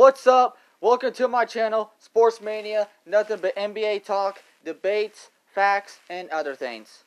What's up? Welcome to my channel, Sports Mania. Nothing but NBA talk, debates, facts, and other things.